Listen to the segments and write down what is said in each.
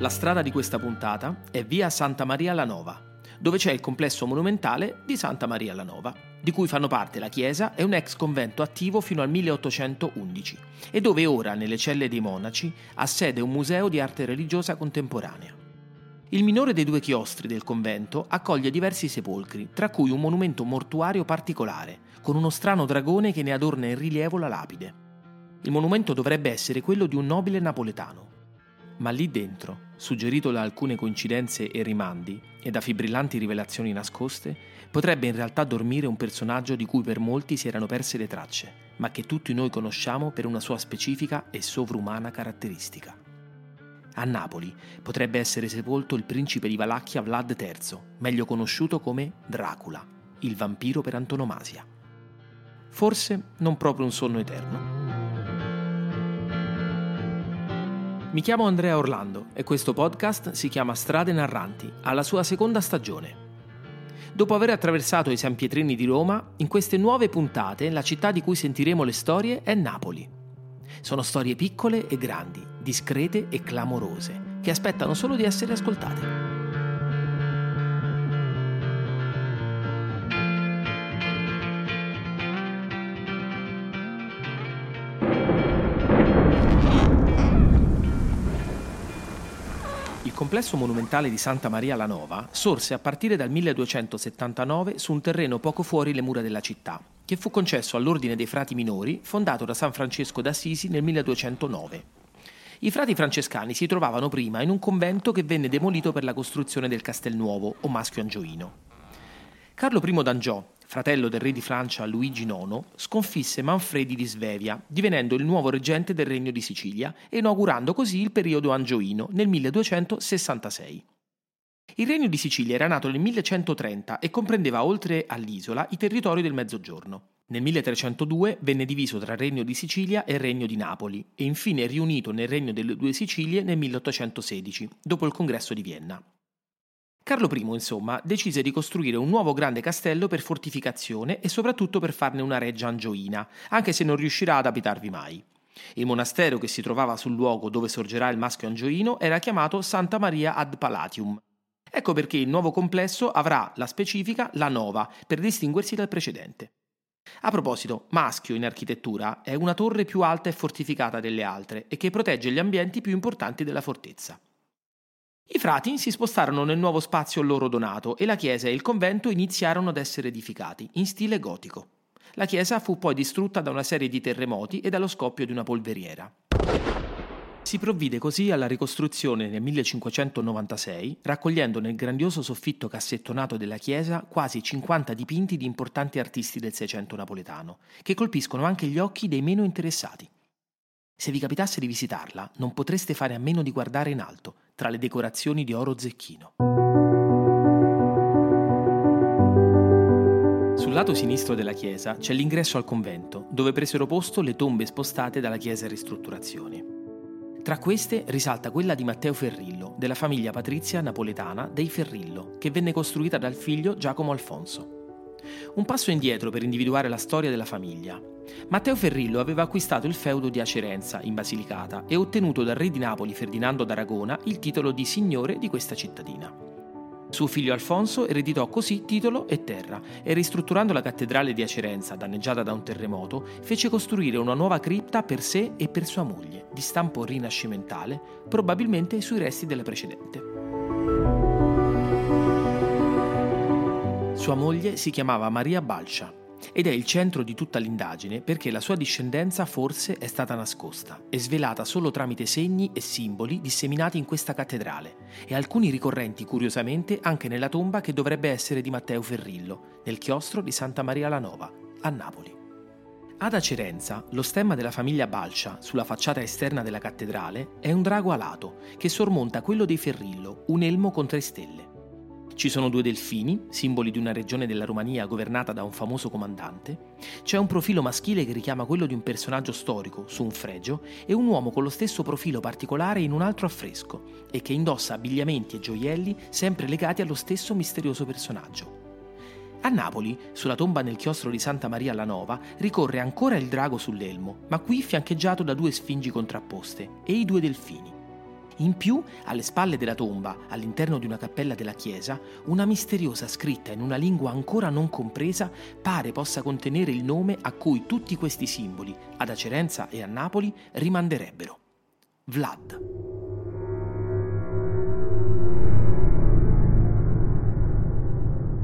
La strada di questa puntata è via Santa Maria la Nova, dove c'è il complesso monumentale di Santa Maria la Nova, di cui fanno parte la chiesa e un ex convento attivo fino al 1811 e dove ora, nelle celle dei monaci, ha sede un museo di arte religiosa contemporanea. Il minore dei due chiostri del convento accoglie diversi sepolcri, tra cui un monumento mortuario particolare, con uno strano dragone che ne adorna in rilievo la lapide. Il monumento dovrebbe essere quello di un nobile napoletano. Ma lì dentro, suggerito da alcune coincidenze e rimandi e da fibrillanti rivelazioni nascoste, potrebbe in realtà dormire un personaggio di cui per molti si erano perse le tracce, ma che tutti noi conosciamo per una sua specifica e sovrumana caratteristica. A Napoli potrebbe essere sepolto il principe di Valacchia Vlad III, meglio conosciuto come Dracula, il vampiro per antonomasia. Forse non proprio un sonno eterno. Mi chiamo Andrea Orlando e questo podcast si chiama Strade Narranti, alla sua seconda stagione. Dopo aver attraversato i San Pietrini di Roma, in queste nuove puntate la città di cui sentiremo le storie è Napoli. Sono storie piccole e grandi, discrete e clamorose, che aspettano solo di essere ascoltate. Complesso monumentale di Santa Maria la Nova sorse a partire dal 1279 su un terreno poco fuori le mura della città, che fu concesso all'Ordine dei Frati Minori, fondato da San Francesco d'Assisi nel 1209. I frati francescani si trovavano prima in un convento che venne demolito per la costruzione del Castelnuovo o Maschio Angioino. Carlo I d'Angiò, fratello del re di Francia Luigi IX, sconfisse Manfredi di Svevia, divenendo il nuovo reggente del regno di Sicilia e inaugurando così il periodo angioino nel 1266. Il regno di Sicilia era nato nel 1130 e comprendeva oltre all'isola i territori del Mezzogiorno. Nel 1302 venne diviso tra Regno di Sicilia e Regno di Napoli e infine riunito nel Regno delle due Sicilie nel 1816, dopo il congresso di Vienna. Carlo I, insomma, decise di costruire un nuovo grande castello per fortificazione e soprattutto per farne una reggia angioina, anche se non riuscirà ad abitarvi mai. Il monastero che si trovava sul luogo dove sorgerà il maschio angioino era chiamato Santa Maria ad Palatium. Ecco perché il nuovo complesso avrà la specifica La Nova per distinguersi dal precedente. A proposito, maschio in architettura è una torre più alta e fortificata delle altre e che protegge gli ambienti più importanti della fortezza. I frati si spostarono nel nuovo spazio loro donato e la chiesa e il convento iniziarono ad essere edificati in stile gotico. La chiesa fu poi distrutta da una serie di terremoti e dallo scoppio di una polveriera. Si provvide così alla ricostruzione nel 1596, raccogliendo nel grandioso soffitto cassettonato della chiesa quasi 50 dipinti di importanti artisti del Seicento napoletano, che colpiscono anche gli occhi dei meno interessati. Se vi capitasse di visitarla, non potreste fare a meno di guardare in alto, tra le decorazioni di oro zecchino. Sul lato sinistro della chiesa c'è l'ingresso al convento, dove presero posto le tombe spostate dalla chiesa in ristrutturazione. Tra queste risalta quella di Matteo Ferrillo, della famiglia patrizia napoletana dei Ferrillo, che venne costruita dal figlio Giacomo Alfonso. Un passo indietro per individuare la storia della famiglia. Matteo Ferrillo aveva acquistato il feudo di Acerenza, in Basilicata, e ottenuto dal re di Napoli Ferdinando d'Aragona il titolo di signore di questa cittadina. Suo figlio Alfonso ereditò così titolo e terra e ristrutturando la cattedrale di Acerenza, danneggiata da un terremoto, fece costruire una nuova cripta per sé e per sua moglie, di stampo rinascimentale, probabilmente sui resti della precedente. Sua moglie si chiamava Maria Balcia ed è il centro di tutta l'indagine perché la sua discendenza forse è stata nascosta e svelata solo tramite segni e simboli disseminati in questa cattedrale e alcuni ricorrenti curiosamente anche nella tomba che dovrebbe essere di Matteo Ferrillo, nel chiostro di Santa Maria la Nova, a Napoli. Ad Acerenza, lo stemma della famiglia Balcia sulla facciata esterna della cattedrale è un drago alato che sormonta quello dei Ferrillo, un elmo con tre stelle. Ci sono due delfini, simboli di una regione della Romania governata da un famoso comandante. C'è un profilo maschile che richiama quello di un personaggio storico su un fregio e un uomo con lo stesso profilo particolare in un altro affresco e che indossa abbigliamenti e gioielli sempre legati allo stesso misterioso personaggio. A Napoli, sulla tomba nel chiostro di Santa Maria la Nova, ricorre ancora il drago sull'elmo, ma qui fiancheggiato da due sfingi contrapposte e i due delfini. In più, alle spalle della tomba, all'interno di una cappella della chiesa, una misteriosa scritta in una lingua ancora non compresa pare possa contenere il nome a cui tutti questi simboli, ad Acerenza e a Napoli, rimanderebbero. Vlad.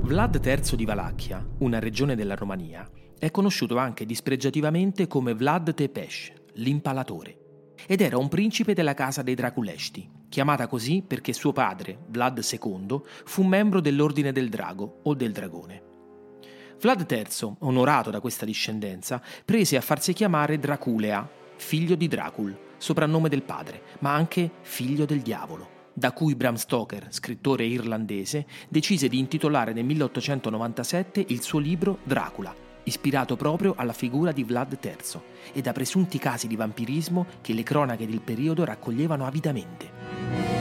Vlad III di Valacchia, una regione della Romania, è conosciuto anche dispregiativamente come Vlad Tepes, l'impalatore ed era un principe della casa dei Draculesti, chiamata così perché suo padre, Vlad II, fu membro dell'Ordine del Drago o del Dragone. Vlad III, onorato da questa discendenza, prese a farsi chiamare Draculea, figlio di Dracul, soprannome del padre, ma anche figlio del diavolo, da cui Bram Stoker, scrittore irlandese, decise di intitolare nel 1897 il suo libro Dracula, ispirato proprio alla figura di Vlad III e da presunti casi di vampirismo che le cronache del periodo raccoglievano avidamente.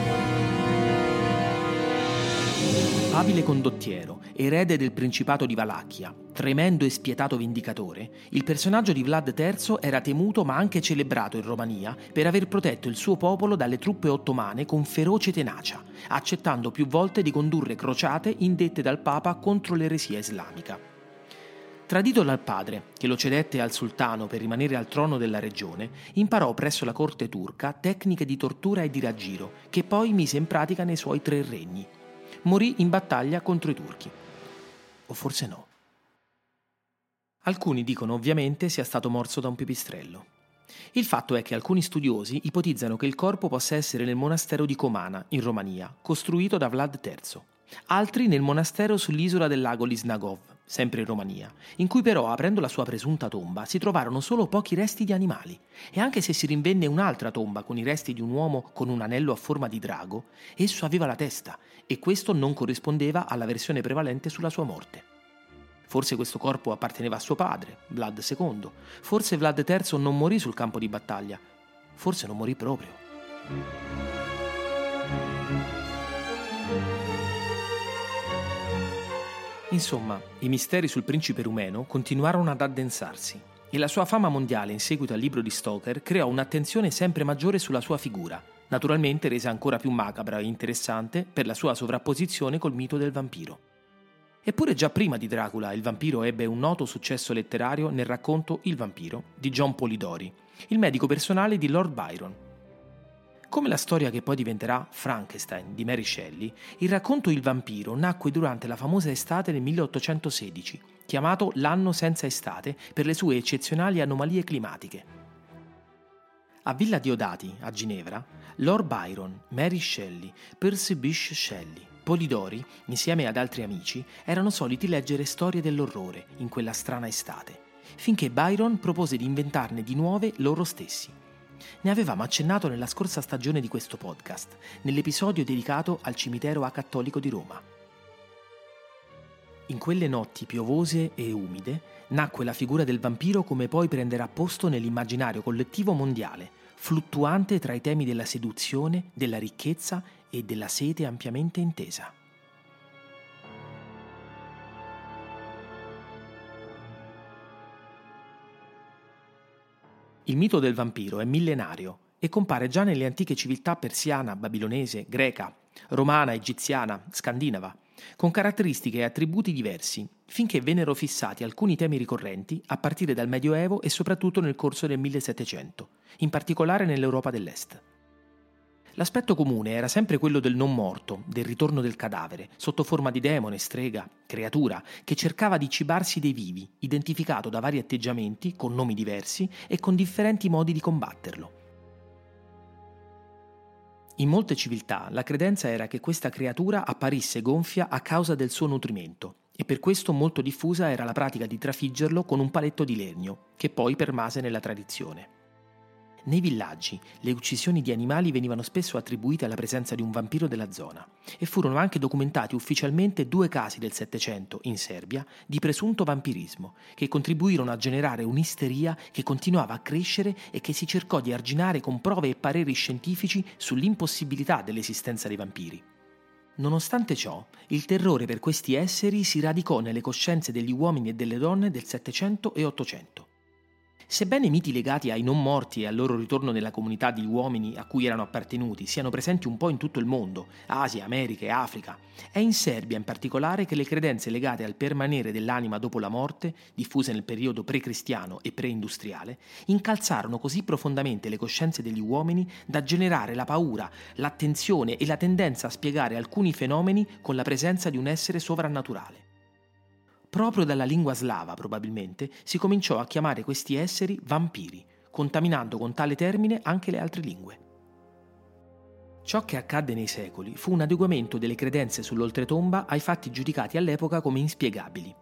Abile condottiero, erede del Principato di Valacchia, tremendo e spietato vendicatore, il personaggio di Vlad III era temuto ma anche celebrato in Romania per aver protetto il suo popolo dalle truppe ottomane con feroce tenacia, accettando più volte di condurre crociate indette dal Papa contro l'eresia islamica. Tradito dal padre, che lo cedette al sultano per rimanere al trono della regione, imparò presso la corte turca tecniche di tortura e di raggiro, che poi mise in pratica nei suoi tre regni. Morì in battaglia contro i turchi. O forse no. Alcuni dicono ovviamente sia stato morso da un pipistrello. Il fatto è che alcuni studiosi ipotizzano che il corpo possa essere nel monastero di Comana, in Romania, costruito da Vlad III. Altri nel monastero sull'isola del lago Lisnagov, sempre in Romania, in cui però, aprendo la sua presunta tomba, si trovarono solo pochi resti di animali. E anche se si rinvenne un'altra tomba con i resti di un uomo con un anello a forma di drago, esso aveva la testa, e questo non corrispondeva alla versione prevalente sulla sua morte. Forse questo corpo apparteneva a suo padre, Vlad II. Forse Vlad III non morì sul campo di battaglia. Forse non morì proprio. Insomma, i misteri sul principe rumeno continuarono ad addensarsi e la sua fama mondiale in seguito al libro di Stoker creò un'attenzione sempre maggiore sulla sua figura, naturalmente resa ancora più macabra e interessante per la sua sovrapposizione col mito del vampiro. Eppure già prima di Dracula il vampiro ebbe un noto successo letterario nel racconto Il vampiro di John Polidori, il medico personale di Lord Byron, come la storia che poi diventerà Frankenstein di Mary Shelley, il racconto Il vampiro nacque durante la famosa estate del 1816, chiamato l'anno senza estate per le sue eccezionali anomalie climatiche. A Villa Diodati, a Ginevra, Lord Byron, Mary Shelley, Percy Bysshe Shelley, Polidori, insieme ad altri amici, erano soliti leggere storie dell'orrore in quella strana estate, finché Byron propose di inventarne di nuove loro stessi. Ne avevamo accennato nella scorsa stagione di questo podcast, nell'episodio dedicato al cimitero acattolico di Roma. In quelle notti piovose e umide nacque la figura del vampiro come poi prenderà posto nell'immaginario collettivo mondiale, fluttuante tra i temi della seduzione, della ricchezza e della sete ampiamente intesa. Il mito del vampiro è millenario e compare già nelle antiche civiltà persiana, babilonese, greca, romana, egiziana, scandinava, con caratteristiche e attributi diversi, finché vennero fissati alcuni temi ricorrenti a partire dal Medioevo e soprattutto nel corso del 1700, in particolare nell'Europa dell'Est. L'aspetto comune era sempre quello del non morto, del ritorno del cadavere, sotto forma di demone, strega, creatura, che cercava di cibarsi dei vivi, identificato da vari atteggiamenti, con nomi diversi e con differenti modi di combatterlo. In molte civiltà la credenza era che questa creatura apparisse gonfia a causa del suo nutrimento e per questo molto diffusa era la pratica di trafiggerlo con un paletto di legno, che poi permase nella tradizione. Nei villaggi le uccisioni di animali venivano spesso attribuite alla presenza di un vampiro della zona e furono anche documentati ufficialmente due casi del Settecento in Serbia di presunto vampirismo che contribuirono a generare un'isteria che continuava a crescere e che si cercò di arginare con prove e pareri scientifici sull'impossibilità dell'esistenza dei vampiri. Nonostante ciò, il terrore per questi esseri si radicò nelle coscienze degli uomini e delle donne del Settecento e Ottocento Sebbene i miti legati ai non morti e al loro ritorno nella comunità di uomini a cui erano appartenuti siano presenti un po' in tutto il mondo, Asia, America e Africa, è in Serbia in particolare che le credenze legate al permanere dell'anima dopo la morte, diffuse nel periodo pre-cristiano e pre-industriale, incalzarono così profondamente le coscienze degli uomini da generare la paura, l'attenzione e la tendenza a spiegare alcuni fenomeni con la presenza di un essere sovrannaturale. Proprio dalla lingua slava, probabilmente, si cominciò a chiamare questi esseri vampiri, contaminando con tale termine anche le altre lingue. Ciò che accadde nei secoli fu un adeguamento delle credenze sull'oltretomba ai fatti giudicati all'epoca come inspiegabili.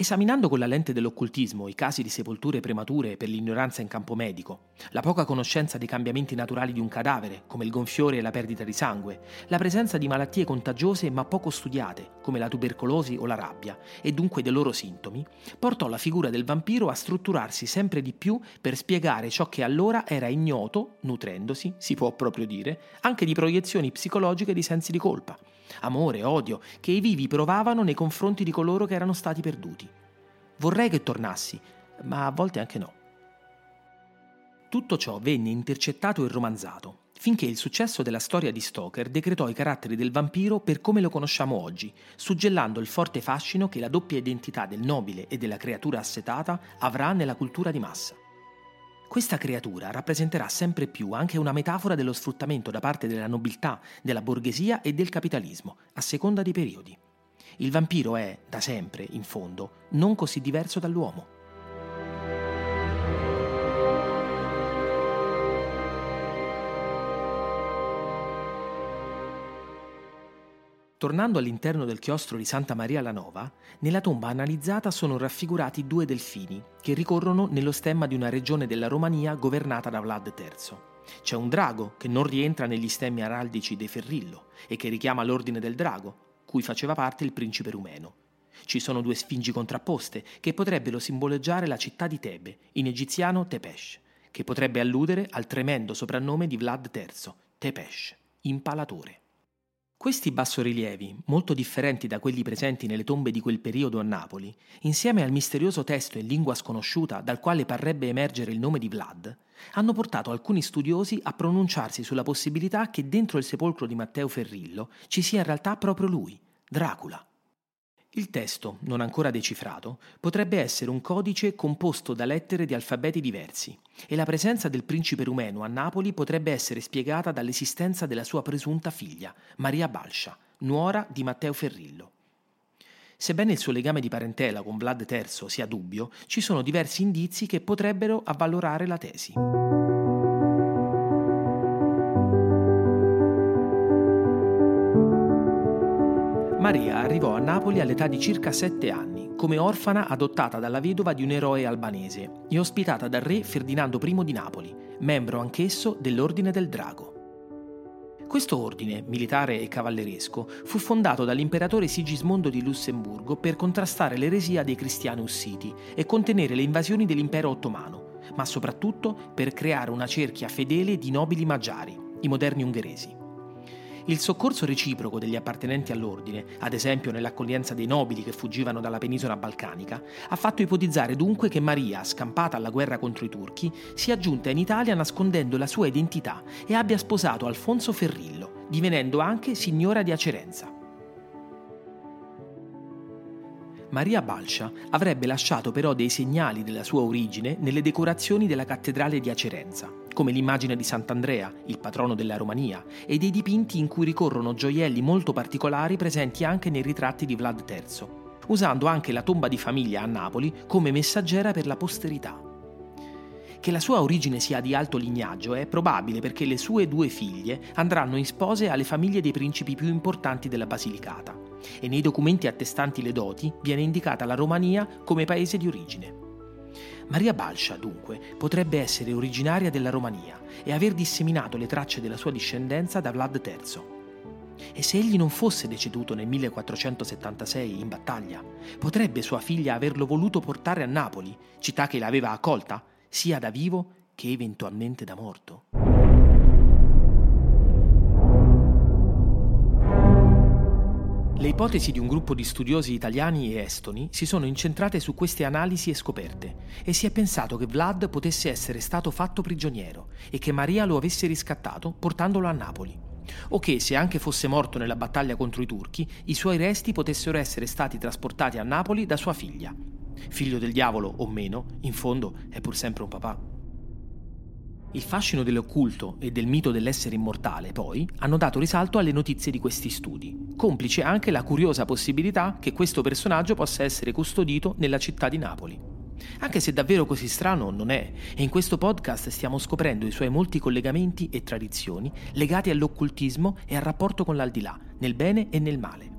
Esaminando con la lente dell'occultismo i casi di sepolture premature per l'ignoranza in campo medico, la poca conoscenza dei cambiamenti naturali di un cadavere, come il gonfiore e la perdita di sangue, la presenza di malattie contagiose ma poco studiate, come la tubercolosi o la rabbia, e dunque dei loro sintomi, portò la figura del vampiro a strutturarsi sempre di più per spiegare ciò che allora era ignoto, nutrendosi, si può proprio dire, anche di proiezioni psicologiche di sensi di colpa, amore, odio, che i vivi provavano nei confronti di coloro che erano stati perduti. Vorrei che tornassi, ma a volte anche no. Tutto ciò venne intercettato e romanzato, finché il successo della storia di Stoker decretò i caratteri del vampiro per come lo conosciamo oggi, suggellando il forte fascino che la doppia identità del nobile e della creatura assetata avrà nella cultura di massa. Questa creatura rappresenterà sempre più anche una metafora dello sfruttamento da parte della nobiltà, della borghesia e del capitalismo, a seconda dei periodi. Il vampiro è, da sempre, in fondo, non così diverso dall'uomo. Tornando all'interno del chiostro di Santa Maria la Nova, nella tomba analizzata sono raffigurati due delfini che ricorrono nello stemma di una regione della Romania governata da Vlad III. C'è un drago che non rientra negli stemmi araldici dei Ferrillo e che richiama l'ordine del drago, cui faceva parte il principe rumeno. Ci sono due sfingi contrapposte che potrebbero simboleggiare la città di Tebe, in egiziano Tepesh, che potrebbe alludere al tremendo soprannome di Vlad III, Tepesh, impalatore. Questi bassorilievi, molto differenti da quelli presenti nelle tombe di quel periodo a Napoli, insieme al misterioso testo in lingua sconosciuta dal quale parrebbe emergere il nome di Vlad, hanno portato alcuni studiosi a pronunciarsi sulla possibilità che dentro il sepolcro di Matteo Ferrillo ci sia in realtà proprio lui, Dracula. Il testo, non ancora decifrato, potrebbe essere un codice composto da lettere di alfabeti diversi e la presenza del principe rumeno a Napoli potrebbe essere spiegata dall'esistenza della sua presunta figlia, Maria Balscia, nuora di Matteo Ferrillo. Sebbene il suo legame di parentela con Vlad III sia dubbio, ci sono diversi indizi che potrebbero avvalorare la tesi. Maria arrivò Napoli all'età di circa sette anni, come orfana adottata dalla vedova di un eroe albanese e ospitata dal re Ferdinando I di Napoli, membro anch'esso dell'Ordine del Drago. Questo ordine, militare e cavalleresco, fu fondato dall'imperatore Sigismondo di Lussemburgo per contrastare l'eresia dei cristiani ussiti e contenere le invasioni dell'impero ottomano, ma soprattutto per creare una cerchia fedele di nobili magiari, i moderni ungheresi. Il soccorso reciproco degli appartenenti all'ordine, ad esempio nell'accoglienza dei nobili che fuggivano dalla penisola balcanica, ha fatto ipotizzare dunque che Maria, scampata alla guerra contro i turchi, sia giunta in Italia nascondendo la sua identità e abbia sposato Alfonso Ferrillo, divenendo anche signora di Acerenza. Maria Balscia avrebbe lasciato però dei segnali della sua origine nelle decorazioni della cattedrale di Acerenza, come l'immagine di Sant'Andrea, il patrono della Romania, e dei dipinti in cui ricorrono gioielli molto particolari presenti anche nei ritratti di Vlad III, usando anche la tomba di famiglia a Napoli come messaggera per la posterità. Che la sua origine sia di alto lignaggio è probabile perché le sue due figlie andranno in spose alle famiglie dei principi più importanti della Basilicata e nei documenti attestanti le doti viene indicata la Romania come paese di origine. Maria Balscia, dunque, potrebbe essere originaria della Romania e aver disseminato le tracce della sua discendenza da Vlad III. E se egli non fosse deceduto nel 1476 in battaglia, potrebbe sua figlia averlo voluto portare a Napoli, città che l'aveva accolta, sia da vivo che eventualmente da morto. Ipotesi di un gruppo di studiosi italiani e estoni si sono incentrate su queste analisi e scoperte e si è pensato che Vlad potesse essere stato fatto prigioniero e che Maria lo avesse riscattato portandolo a Napoli. O che, se anche fosse morto nella battaglia contro i turchi, i suoi resti potessero essere stati trasportati a Napoli da sua figlia. Figlio del diavolo o meno, in fondo è pur sempre un papà. Il fascino dell'occulto e del mito dell'essere immortale, poi, hanno dato risalto alle notizie di questi studi, complice anche la curiosa possibilità che questo personaggio possa essere custodito nella città di Napoli. Anche se davvero così strano non è, e in questo podcast stiamo scoprendo i suoi molti collegamenti e tradizioni legati all'occultismo e al rapporto con l'aldilà, nel bene e nel male.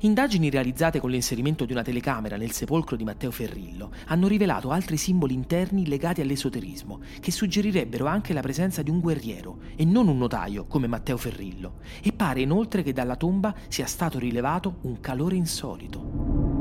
Indagini realizzate con l'inserimento di una telecamera nel sepolcro di Matteo Ferrillo hanno rivelato altri simboli interni legati all'esoterismo, che suggerirebbero anche la presenza di un guerriero e non un notaio come Matteo Ferrillo, e pare inoltre che dalla tomba sia stato rilevato un calore insolito.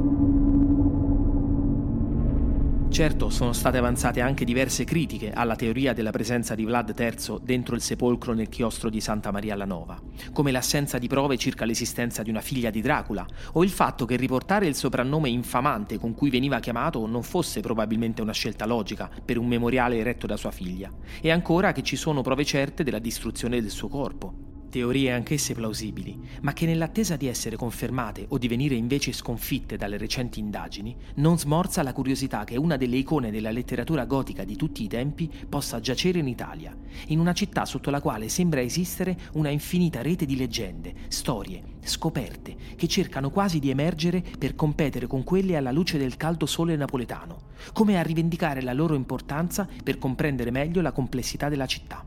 Certo, sono state avanzate anche diverse critiche alla teoria della presenza di Vlad III dentro il sepolcro nel chiostro di Santa Maria la Nova, come l'assenza di prove circa l'esistenza di una figlia di Dracula, o il fatto che riportare il soprannome infamante con cui veniva chiamato non fosse probabilmente una scelta logica per un memoriale eretto da sua figlia, e ancora che ci sono prove certe della distruzione del suo corpo teorie anch'esse plausibili, ma che nell'attesa di essere confermate o di venire invece sconfitte dalle recenti indagini, non smorza la curiosità che una delle icone della letteratura gotica di tutti i tempi possa giacere in Italia, in una città sotto la quale sembra esistere una infinita rete di leggende, storie, scoperte, che cercano quasi di emergere per competere con quelle alla luce del caldo sole napoletano, come a rivendicare la loro importanza per comprendere meglio la complessità della città.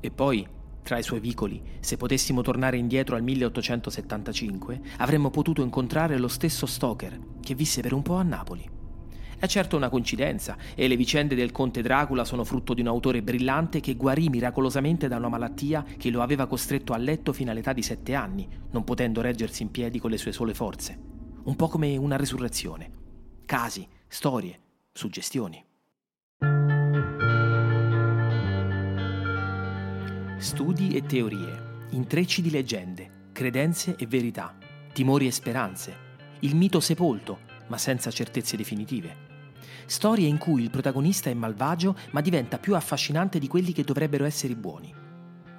E poi, tra i suoi vicoli, se potessimo tornare indietro al 1875, avremmo potuto incontrare lo stesso Stoker, che visse per un po' a Napoli. È certo una coincidenza, e le vicende del conte Dracula sono frutto di un autore brillante che guarì miracolosamente da una malattia che lo aveva costretto a letto fino all'età di sette anni, non potendo reggersi in piedi con le sue sole forze. Un po' come una resurrezione. Casi, storie, suggestioni. Studi e teorie, intrecci di leggende, credenze e verità, timori e speranze, il mito sepolto, ma senza certezze definitive. Storie in cui il protagonista è malvagio, ma diventa più affascinante di quelli che dovrebbero essere buoni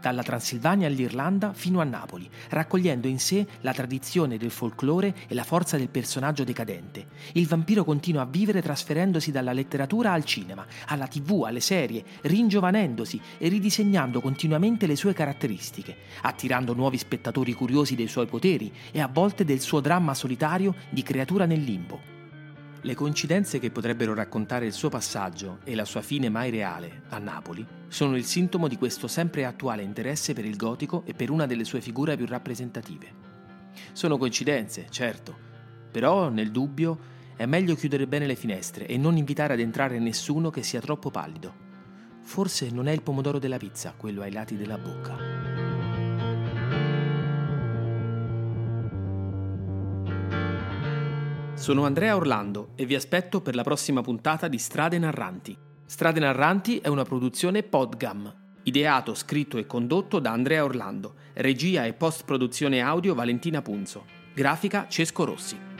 dalla Transilvania all'Irlanda fino a Napoli, raccogliendo in sé la tradizione del folklore e la forza del personaggio decadente. Il vampiro continua a vivere trasferendosi dalla letteratura al cinema, alla tv, alle serie, ringiovanendosi e ridisegnando continuamente le sue caratteristiche, attirando nuovi spettatori curiosi dei suoi poteri e a volte del suo dramma solitario di creatura nel limbo. Le coincidenze che potrebbero raccontare il suo passaggio e la sua fine mai reale a Napoli sono il sintomo di questo sempre attuale interesse per il gotico e per una delle sue figure più rappresentative. Sono coincidenze, certo, però nel dubbio è meglio chiudere bene le finestre e non invitare ad entrare nessuno che sia troppo pallido. Forse non è il pomodoro della pizza quello ai lati della bocca. Sono Andrea Orlando e vi aspetto per la prossima puntata di Strade Narranti. Strade Narranti è una produzione Podgam, ideato, scritto e condotto da Andrea Orlando, regia e post-produzione audio Valentina Punzo, grafica Cesco Rossi.